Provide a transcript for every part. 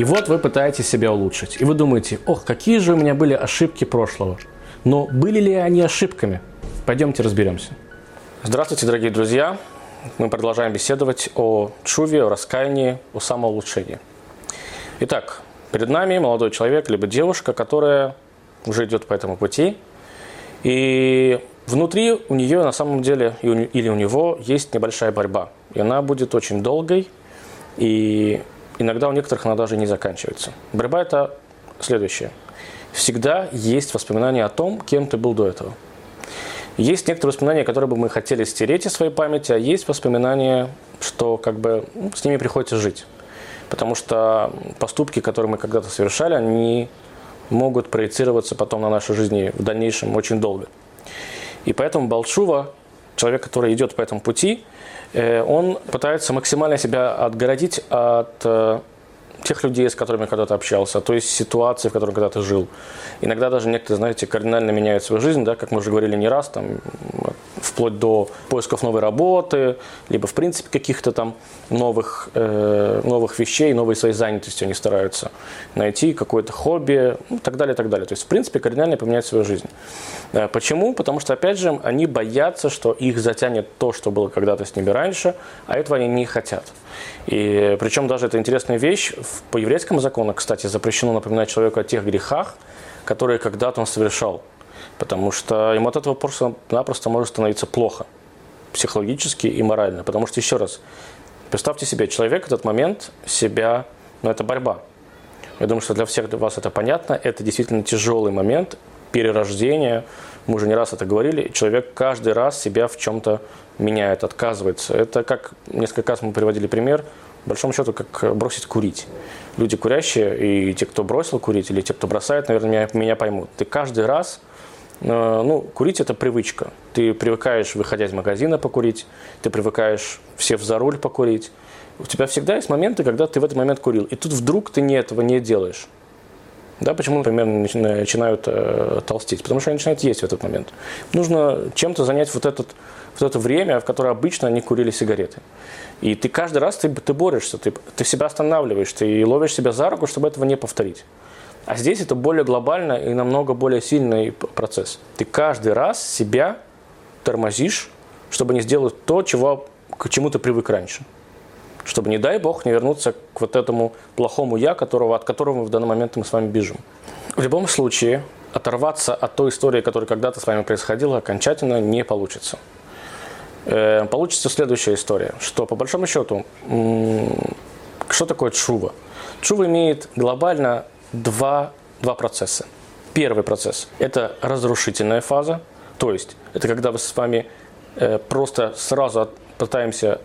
И вот вы пытаетесь себя улучшить. И вы думаете, ох, какие же у меня были ошибки прошлого. Но были ли они ошибками? Пойдемте разберемся. Здравствуйте, дорогие друзья. Мы продолжаем беседовать о чуве, о раскаянии, о самоулучшении. Итак, перед нами молодой человек, либо девушка, которая уже идет по этому пути. И внутри у нее на самом деле или у него есть небольшая борьба. И она будет очень долгой. И иногда у некоторых она даже не заканчивается. Борьба – это следующее. Всегда есть воспоминания о том, кем ты был до этого. Есть некоторые воспоминания, которые бы мы хотели стереть из своей памяти, а есть воспоминания, что как бы ну, с ними приходится жить. Потому что поступки, которые мы когда-то совершали, они могут проецироваться потом на нашей жизни в дальнейшем очень долго. И поэтому Балшува, человек, который идет по этому пути, он пытается максимально себя отгородить от э, тех людей, с которыми когда-то общался, то есть ситуации, в которой когда-то жил. Иногда даже некоторые, знаете, кардинально меняют свою жизнь, да, как мы уже говорили не раз, там, вплоть до поисков новой работы, либо, в принципе, каких-то там новых, э, новых вещей, новой своей занятости они стараются найти, какое-то хобби, ну, так далее, так далее. То есть, в принципе, кардинально поменять свою жизнь. Э, почему? Потому что, опять же, они боятся, что их затянет то, что было когда-то с ними раньше, а этого они не хотят. И причем даже это интересная вещь. По еврейскому закону, кстати, запрещено напоминать человеку о тех грехах, которые когда-то он совершал. Потому что ему от этого просто-напросто может становиться плохо. Психологически и морально. Потому что, еще раз, представьте себе, человек в этот момент себя, ну это борьба. Я думаю, что для всех вас это понятно. Это действительно тяжелый момент перерождения. Мы уже не раз это говорили. Человек каждый раз себя в чем-то меняет, отказывается. Это как несколько раз мы приводили пример, по большому счету, как бросить курить. Люди курящие, и те, кто бросил курить, или те, кто бросает, наверное, меня, меня поймут. Ты каждый раз, э, ну, курить это привычка. Ты привыкаешь, выходя из магазина, покурить, ты привыкаешь, сев за руль, покурить. У тебя всегда есть моменты, когда ты в этот момент курил, и тут вдруг ты не этого не делаешь. Да, почему, например, начинают э, толстеть? Потому что они начинают есть в этот момент. Нужно чем-то занять вот, этот, вот это время, в которое обычно они курили сигареты. И ты каждый раз ты, ты борешься, ты, ты себя останавливаешь, ты ловишь себя за руку, чтобы этого не повторить. А здесь это более глобально и намного более сильный процесс. Ты каждый раз себя тормозишь, чтобы не сделать то, чего, к чему ты привык раньше чтобы, не дай бог, не вернуться к вот этому плохому «я», которого, от которого мы в данный момент мы с вами бежим. В любом случае, оторваться от той истории, которая когда-то с вами происходила, окончательно не получится. Э, получится следующая история, что по большому счету, что такое чува? Чува имеет глобально два, два процесса. Первый процесс – это разрушительная фаза, то есть это когда мы с вами э, просто сразу пытаемся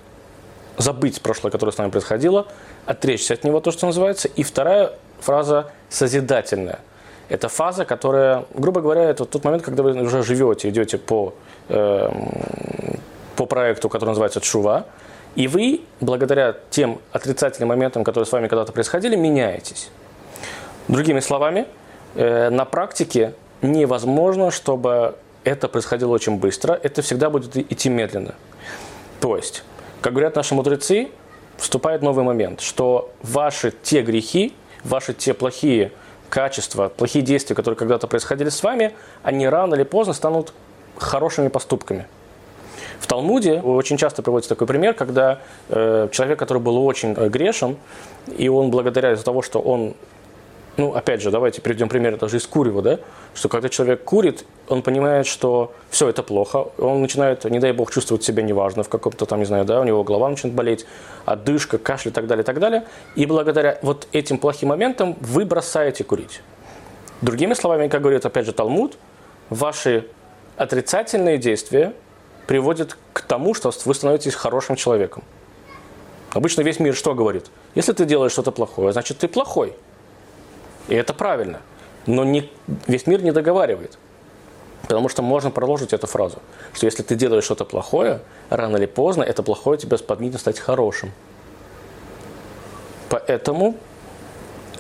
забыть прошлое, которое с нами происходило, отречься от него, то, что называется. И вторая фраза созидательная. Это фаза, которая, грубо говоря, это тот момент, когда вы уже живете, идете по, э, по проекту, который называется Чува, и вы, благодаря тем отрицательным моментам, которые с вами когда-то происходили, меняетесь. Другими словами, э, на практике невозможно, чтобы это происходило очень быстро, это всегда будет идти медленно. То есть как говорят наши мудрецы, вступает новый момент, что ваши те грехи, ваши те плохие качества, плохие действия, которые когда-то происходили с вами, они рано или поздно станут хорошими поступками. В Талмуде очень часто приводится такой пример, когда э, человек, который был очень э, грешен, и он благодаря из-за того, что он ну, опять же, давайте приведем пример даже из курева, да, что когда человек курит, он понимает, что все это плохо, он начинает, не дай бог, чувствовать себя неважно в каком-то там, не знаю, да, у него голова начинает болеть, отдышка, кашель и так далее, и так далее. И благодаря вот этим плохим моментам вы бросаете курить. Другими словами, как говорит опять же Талмуд, ваши отрицательные действия приводят к тому, что вы становитесь хорошим человеком. Обычно весь мир что говорит? Если ты делаешь что-то плохое, значит ты плохой. И это правильно. Но не, весь мир не договаривает. Потому что можно продолжить эту фразу, что если ты делаешь что-то плохое, рано или поздно это плохое тебя сподвигнет стать хорошим. Поэтому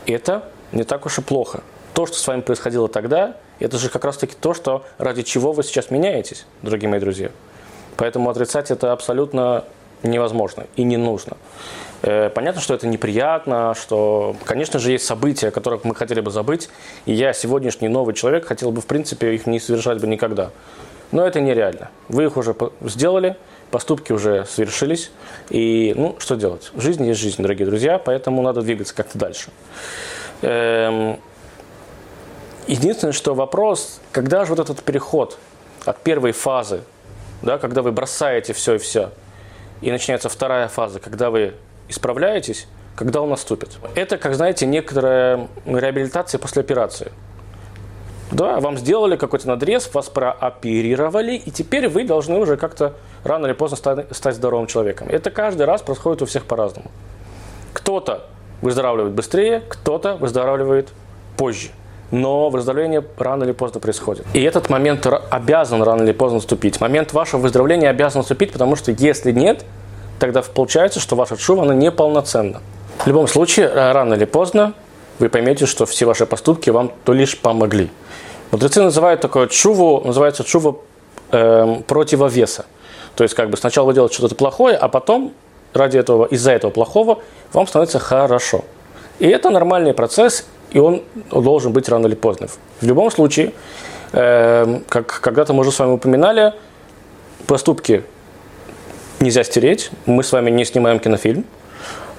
это не так уж и плохо. То, что с вами происходило тогда, это же как раз таки то, что, ради чего вы сейчас меняетесь, дорогие мои друзья. Поэтому отрицать это абсолютно невозможно и не нужно. Э, понятно, что это неприятно, что, конечно же, есть события, о которых мы хотели бы забыть, и я, сегодняшний новый человек, хотел бы, в принципе, их не совершать бы никогда. Но это нереально. Вы их уже сделали, поступки уже совершились, и, ну, что делать? Жизнь есть жизнь, дорогие друзья, поэтому надо двигаться как-то дальше. Эм, единственное, что вопрос, когда же вот этот переход от первой фазы, да, когда вы бросаете все и все, и начинается вторая фаза, когда вы исправляетесь, когда он наступит. Это, как знаете, некоторая реабилитация после операции. Да, вам сделали какой-то надрез, вас прооперировали, и теперь вы должны уже как-то рано или поздно стать, здоровым человеком. Это каждый раз происходит у всех по-разному. Кто-то выздоравливает быстрее, кто-то выздоравливает позже. Но выздоровление рано или поздно происходит. И этот момент обязан рано или поздно наступить. Момент вашего выздоровления обязан наступить, потому что если нет, тогда получается, что ваша чува, она неполноценна. В любом случае, рано или поздно вы поймете, что все ваши поступки вам то лишь помогли. Мудрецы называют такое чуву, называется чува э, противовеса. То есть, как бы сначала вы делаете что-то плохое, а потом ради этого, из-за этого плохого вам становится хорошо. И это нормальный процесс, и он должен быть рано или поздно. В любом случае, э, как когда-то мы уже с вами упоминали, поступки нельзя стереть, мы с вами не снимаем кинофильм,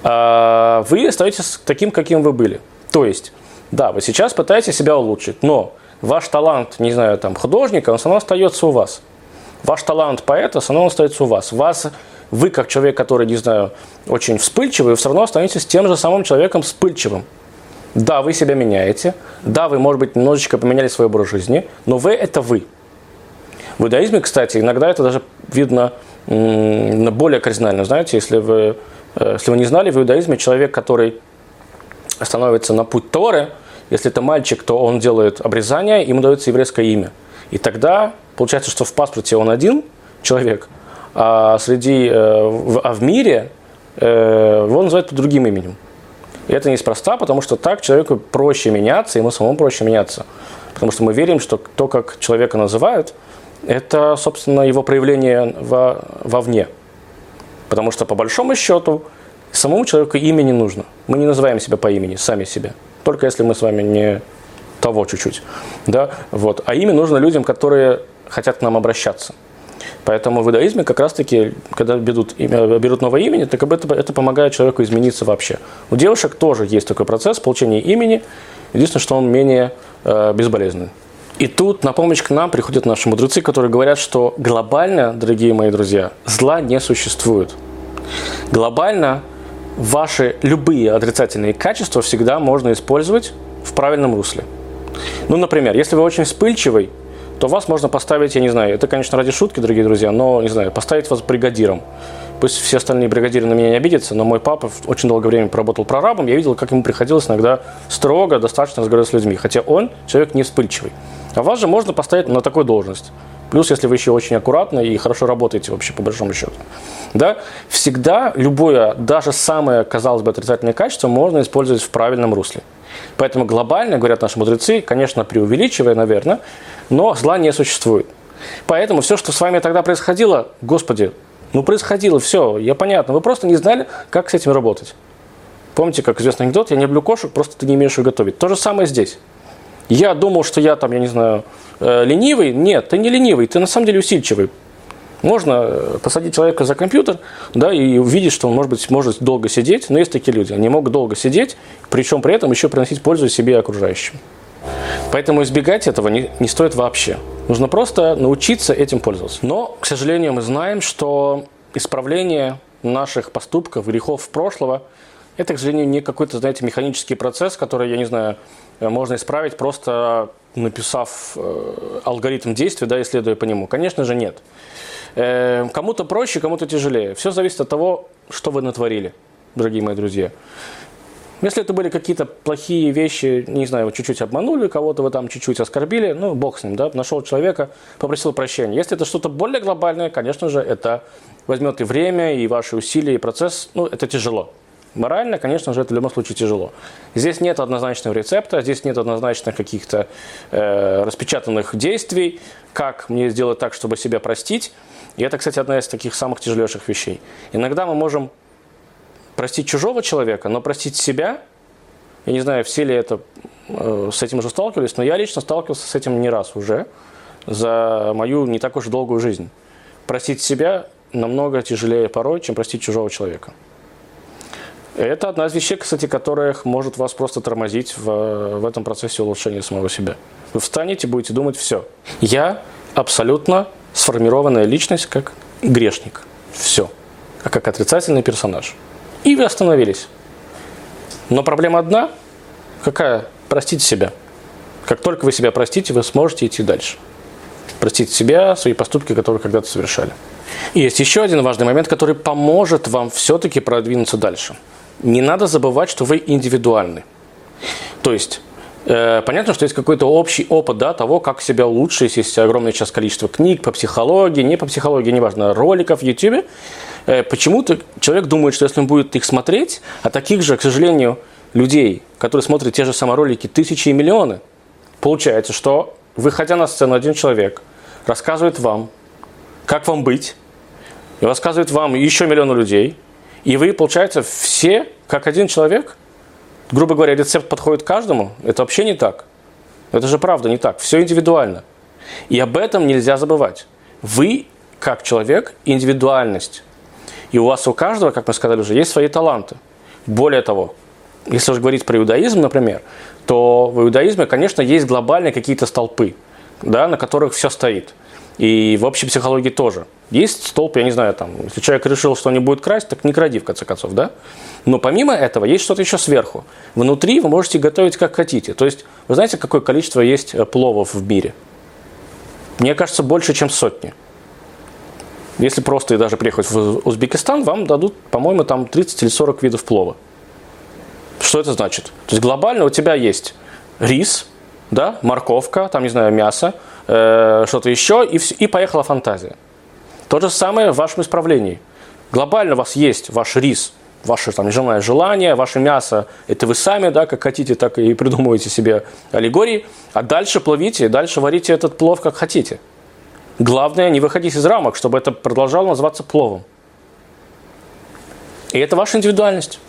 а вы остаетесь таким, каким вы были. То есть, да, вы сейчас пытаетесь себя улучшить, но ваш талант, не знаю, там, художника, он все равно остается у вас. Ваш талант поэта все равно остается у вас. Вас вы, как человек, который, не знаю, очень вспыльчивый, вы все равно останетесь тем же самым человеком вспыльчивым. Да, вы себя меняете, да, вы, может быть, немножечко поменяли свой образ жизни, но вы – это вы. В иудаизме, кстати, иногда это даже видно более кардинально. Знаете, если вы, э, если вы не знали, в иудаизме человек, который становится на путь Торы, если это мальчик, то он делает обрезание, ему дается еврейское имя. И тогда получается, что в паспорте он один человек, а среди, э, а в мире э, его называют под другим именем. И это неспроста, потому что так человеку проще меняться, ему самому проще меняться. Потому что мы верим, что то, как человека называют, это, собственно, его проявление во, вовне. Потому что, по большому счету, самому человеку имя не нужно. Мы не называем себя по имени, сами себя. Только если мы с вами не того чуть-чуть. Да? Вот. А имя нужно людям, которые хотят к нам обращаться. Поэтому в иудаизме как раз-таки, когда берут, имя, берут новое имя, так это, это помогает человеку измениться вообще. У девушек тоже есть такой процесс получения имени. Единственное, что он менее э, безболезненный. И тут на помощь к нам приходят наши мудрецы, которые говорят, что глобально, дорогие мои друзья, зла не существует. Глобально ваши любые отрицательные качества всегда можно использовать в правильном русле. Ну, например, если вы очень вспыльчивый, то вас можно поставить, я не знаю, это, конечно, ради шутки, дорогие друзья, но, не знаю, поставить вас бригадиром. Пусть все остальные бригадиры на меня не обидятся, но мой папа очень долгое время проработал прорабом, я видел, как ему приходилось иногда строго, достаточно разговаривать с людьми, хотя он человек не вспыльчивый. А вас же можно поставить на такую должность. Плюс, если вы еще очень аккуратно и хорошо работаете вообще, по большому счету. Да? Всегда любое, даже самое, казалось бы, отрицательное качество можно использовать в правильном русле. Поэтому глобально, говорят наши мудрецы, конечно, преувеличивая, наверное, но зла не существует. Поэтому все, что с вами тогда происходило, Господи, ну происходило, все, я понятно, вы просто не знали, как с этим работать. Помните, как известный анекдот, я не люблю кошек, просто ты не умеешь их готовить. То же самое здесь. Я думал, что я там, я не знаю, э, ленивый. Нет, ты не ленивый, ты на самом деле усидчивый. Можно э, посадить человека за компьютер, да, и увидеть, что он, может быть, может долго сидеть, но есть такие люди, они могут долго сидеть, причем при этом еще приносить пользу себе и окружающим. Поэтому избегать этого не, не стоит вообще. Нужно просто научиться этим пользоваться. Но, к сожалению, мы знаем, что исправление наших поступков, грехов прошлого, это, к сожалению, не какой-то, знаете, механический процесс, который, я не знаю, можно исправить просто написав э, алгоритм действия, да, исследуя по нему. Конечно же, нет. Э, кому-то проще, кому-то тяжелее. Все зависит от того, что вы натворили, дорогие мои друзья. Если это были какие-то плохие вещи, не знаю, чуть-чуть обманули, кого-то вы там чуть-чуть оскорбили, ну, бог с ним, да, нашел человека, попросил прощения. Если это что-то более глобальное, конечно же, это возьмет и время, и ваши усилия, и процесс, ну, это тяжело. Морально, конечно же, это в любом случае тяжело. Здесь нет однозначного рецепта, здесь нет однозначных каких-то э, распечатанных действий, как мне сделать так, чтобы себя простить. И это, кстати, одна из таких самых тяжелейших вещей. Иногда мы можем простить чужого человека, но простить себя, я не знаю, все ли это э, с этим уже сталкивались, но я лично сталкивался с этим не раз уже за мою не так уж долгую жизнь. Простить себя намного тяжелее порой, чем простить чужого человека. Это одна из вещей, кстати, которых может вас просто тормозить в, в этом процессе улучшения самого себя. Вы встанете, будете думать, все, я абсолютно сформированная личность как грешник. Все. А как отрицательный персонаж. И вы остановились. Но проблема одна. Какая? Простите себя. Как только вы себя простите, вы сможете идти дальше. Простите себя, свои поступки, которые когда-то совершали. И есть еще один важный момент, который поможет вам все-таки продвинуться дальше – не надо забывать, что вы индивидуальны. То есть, э, понятно, что есть какой-то общий опыт да, того, как себя улучшить. Есть огромное сейчас количество книг по психологии, не по психологии, неважно, роликов в YouTube. Э, почему-то человек думает, что если он будет их смотреть, а таких же, к сожалению, людей, которые смотрят те же самые ролики, тысячи и миллионы, получается, что, выходя на сцену, один человек рассказывает вам, как вам быть, и рассказывает вам еще миллиону людей – и вы, получается, все, как один человек, грубо говоря, рецепт подходит каждому. Это вообще не так. Это же правда не так. Все индивидуально. И об этом нельзя забывать. Вы, как человек, индивидуальность. И у вас у каждого, как мы сказали уже, есть свои таланты. Более того, если уже говорить про иудаизм, например, то в иудаизме, конечно, есть глобальные какие-то столпы, да, на которых все стоит. И в общей психологии тоже. Есть столб, я не знаю, там, если человек решил, что он не будет красть, так не кради, в конце концов, да? Но помимо этого есть что-то еще сверху. Внутри вы можете готовить как хотите. То есть, вы знаете, какое количество есть э, пловов в мире? Мне кажется, больше, чем сотни. Если просто и даже приехать в Узбекистан, вам дадут, по-моему, там 30 или 40 видов плова. Что это значит? То есть глобально у тебя есть рис, да, морковка, там, не знаю, мясо, э, что-то еще, и, и поехала фантазия. То же самое в вашем исправлении. Глобально у вас есть ваш рис, ваше там нежеланное желание, ваше мясо, это вы сами, да, как хотите, так и придумываете себе аллегории, а дальше плавите, дальше варите этот плов как хотите. Главное, не выходить из рамок, чтобы это продолжало называться пловом. И это ваша индивидуальность.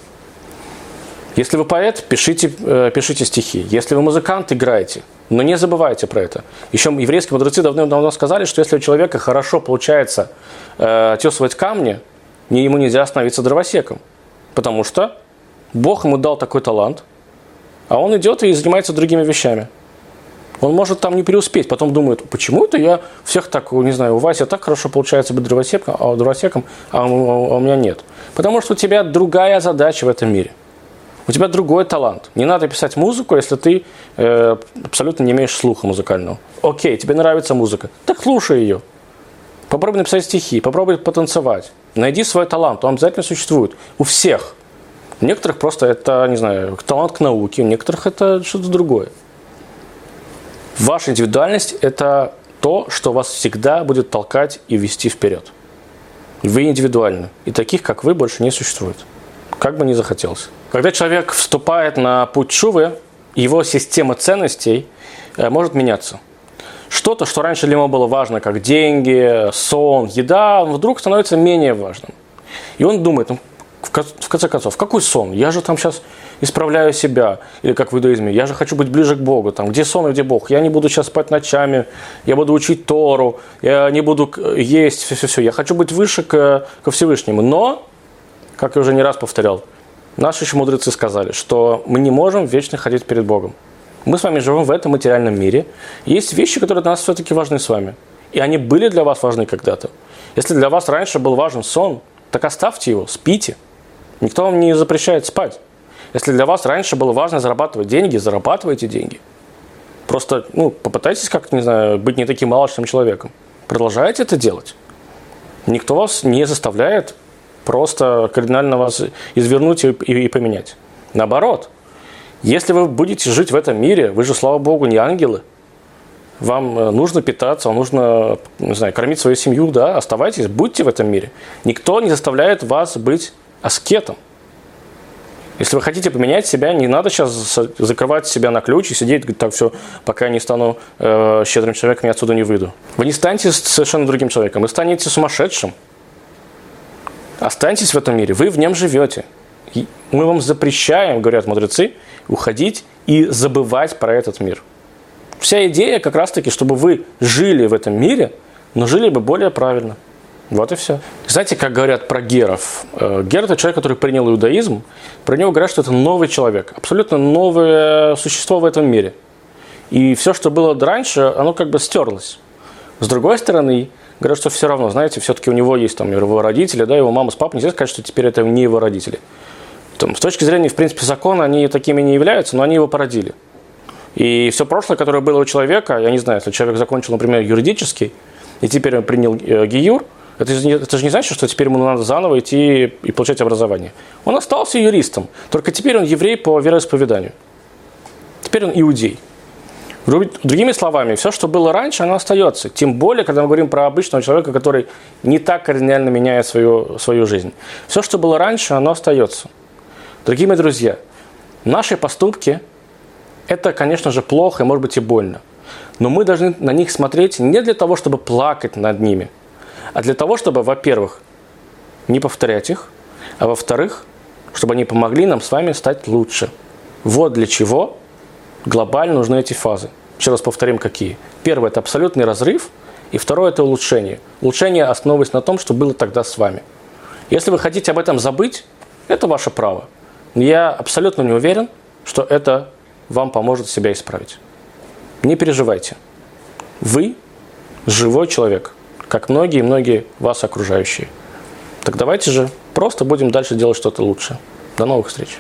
Если вы поэт, пишите, э, пишите стихи. Если вы музыкант, играйте. Но не забывайте про это. Еще еврейские мудрецы давно-давно сказали, что если у человека хорошо получается э, тесывать камни, ему нельзя становиться дровосеком. Потому что Бог ему дал такой талант, а он идет и занимается другими вещами. Он может там не преуспеть, потом думает, почему это я всех так, не знаю, у Вася так хорошо получается быть дровосеком, а, дровосеком, а у, а у меня нет. Потому что у тебя другая задача в этом мире – у тебя другой талант. Не надо писать музыку, если ты э, абсолютно не имеешь слуха музыкального. Окей, тебе нравится музыка, так слушай ее. Попробуй написать стихи, попробуй потанцевать. Найди свой талант, он обязательно существует. У всех. У некоторых просто это, не знаю, талант к науке, у некоторых это что-то другое. Ваша индивидуальность – это то, что вас всегда будет толкать и вести вперед. Вы индивидуальны, и таких, как вы, больше не существует. Как бы ни захотелось. Когда человек вступает на путь шувы, его система ценностей э, может меняться. Что-то, что раньше для него было важно, как деньги, сон, еда, вдруг становится менее важным. И он думает, ну, в конце концов, какой сон? Я же там сейчас исправляю себя, или как в иудаизме, я же хочу быть ближе к Богу, там, где сон и где Бог, я не буду сейчас спать ночами, я буду учить Тору, я не буду есть, все-все-все, я хочу быть выше к, ко Всевышнему. Но, как я уже не раз повторял, Наши еще мудрецы сказали, что мы не можем вечно ходить перед Богом. Мы с вами живем в этом материальном мире. Есть вещи, которые для нас все-таки важны с вами. И они были для вас важны когда-то. Если для вас раньше был важен сон, так оставьте его, спите. Никто вам не запрещает спать. Если для вас раньше было важно зарабатывать деньги, зарабатывайте деньги. Просто ну, попытайтесь как-то, не знаю, быть не таким малочным человеком. Продолжайте это делать. Никто вас не заставляет просто кардинально вас извернуть и, и, и поменять. Наоборот, если вы будете жить в этом мире, вы же, слава богу, не ангелы, вам э, нужно питаться, вам нужно, не знаю, кормить свою семью, да, оставайтесь, будьте в этом мире. Никто не заставляет вас быть аскетом. Если вы хотите поменять себя, не надо сейчас закрывать себя на ключ и сидеть, так все, пока я не стану э, щедрым человеком, я отсюда не выйду. Вы не станете совершенно другим человеком, вы станете сумасшедшим. Останьтесь в этом мире, вы в нем живете. мы вам запрещаем, говорят мудрецы, уходить и забывать про этот мир. Вся идея как раз-таки, чтобы вы жили в этом мире, но жили бы более правильно. Вот и все. Знаете, как говорят про геров? Э, Гер – это человек, который принял иудаизм. Про него говорят, что это новый человек, абсолютно новое существо в этом мире. И все, что было раньше, оно как бы стерлось. С другой стороны, говорят, что все равно, знаете, все-таки у него есть там его родители, да, его мама с папой, нельзя сказать, что теперь это не его родители. Там, с точки зрения, в принципе, закона они такими не являются, но они его породили. И все прошлое, которое было у человека, я не знаю, если человек закончил, например, юридический, и теперь он принял э, ГИЮР, это, это же не значит, что теперь ему надо заново идти и получать образование. Он остался юристом, только теперь он еврей по вероисповеданию. Теперь он иудей. Другими словами, все, что было раньше, оно остается. Тем более, когда мы говорим про обычного человека, который не так кардинально меняет свою, свою жизнь. Все, что было раньше, оно остается. Дорогие мои друзья, наши поступки – это, конечно же, плохо и, может быть, и больно. Но мы должны на них смотреть не для того, чтобы плакать над ними, а для того, чтобы, во-первых, не повторять их, а во-вторых, чтобы они помогли нам с вами стать лучше. Вот для чего глобально нужны эти фазы. Еще раз повторим, какие. Первое – это абсолютный разрыв, и второе – это улучшение. Улучшение основываясь на том, что было тогда с вами. Если вы хотите об этом забыть, это ваше право. Я абсолютно не уверен, что это вам поможет себя исправить. Не переживайте. Вы живой человек, как многие-многие вас окружающие. Так давайте же просто будем дальше делать что-то лучше. До новых встреч!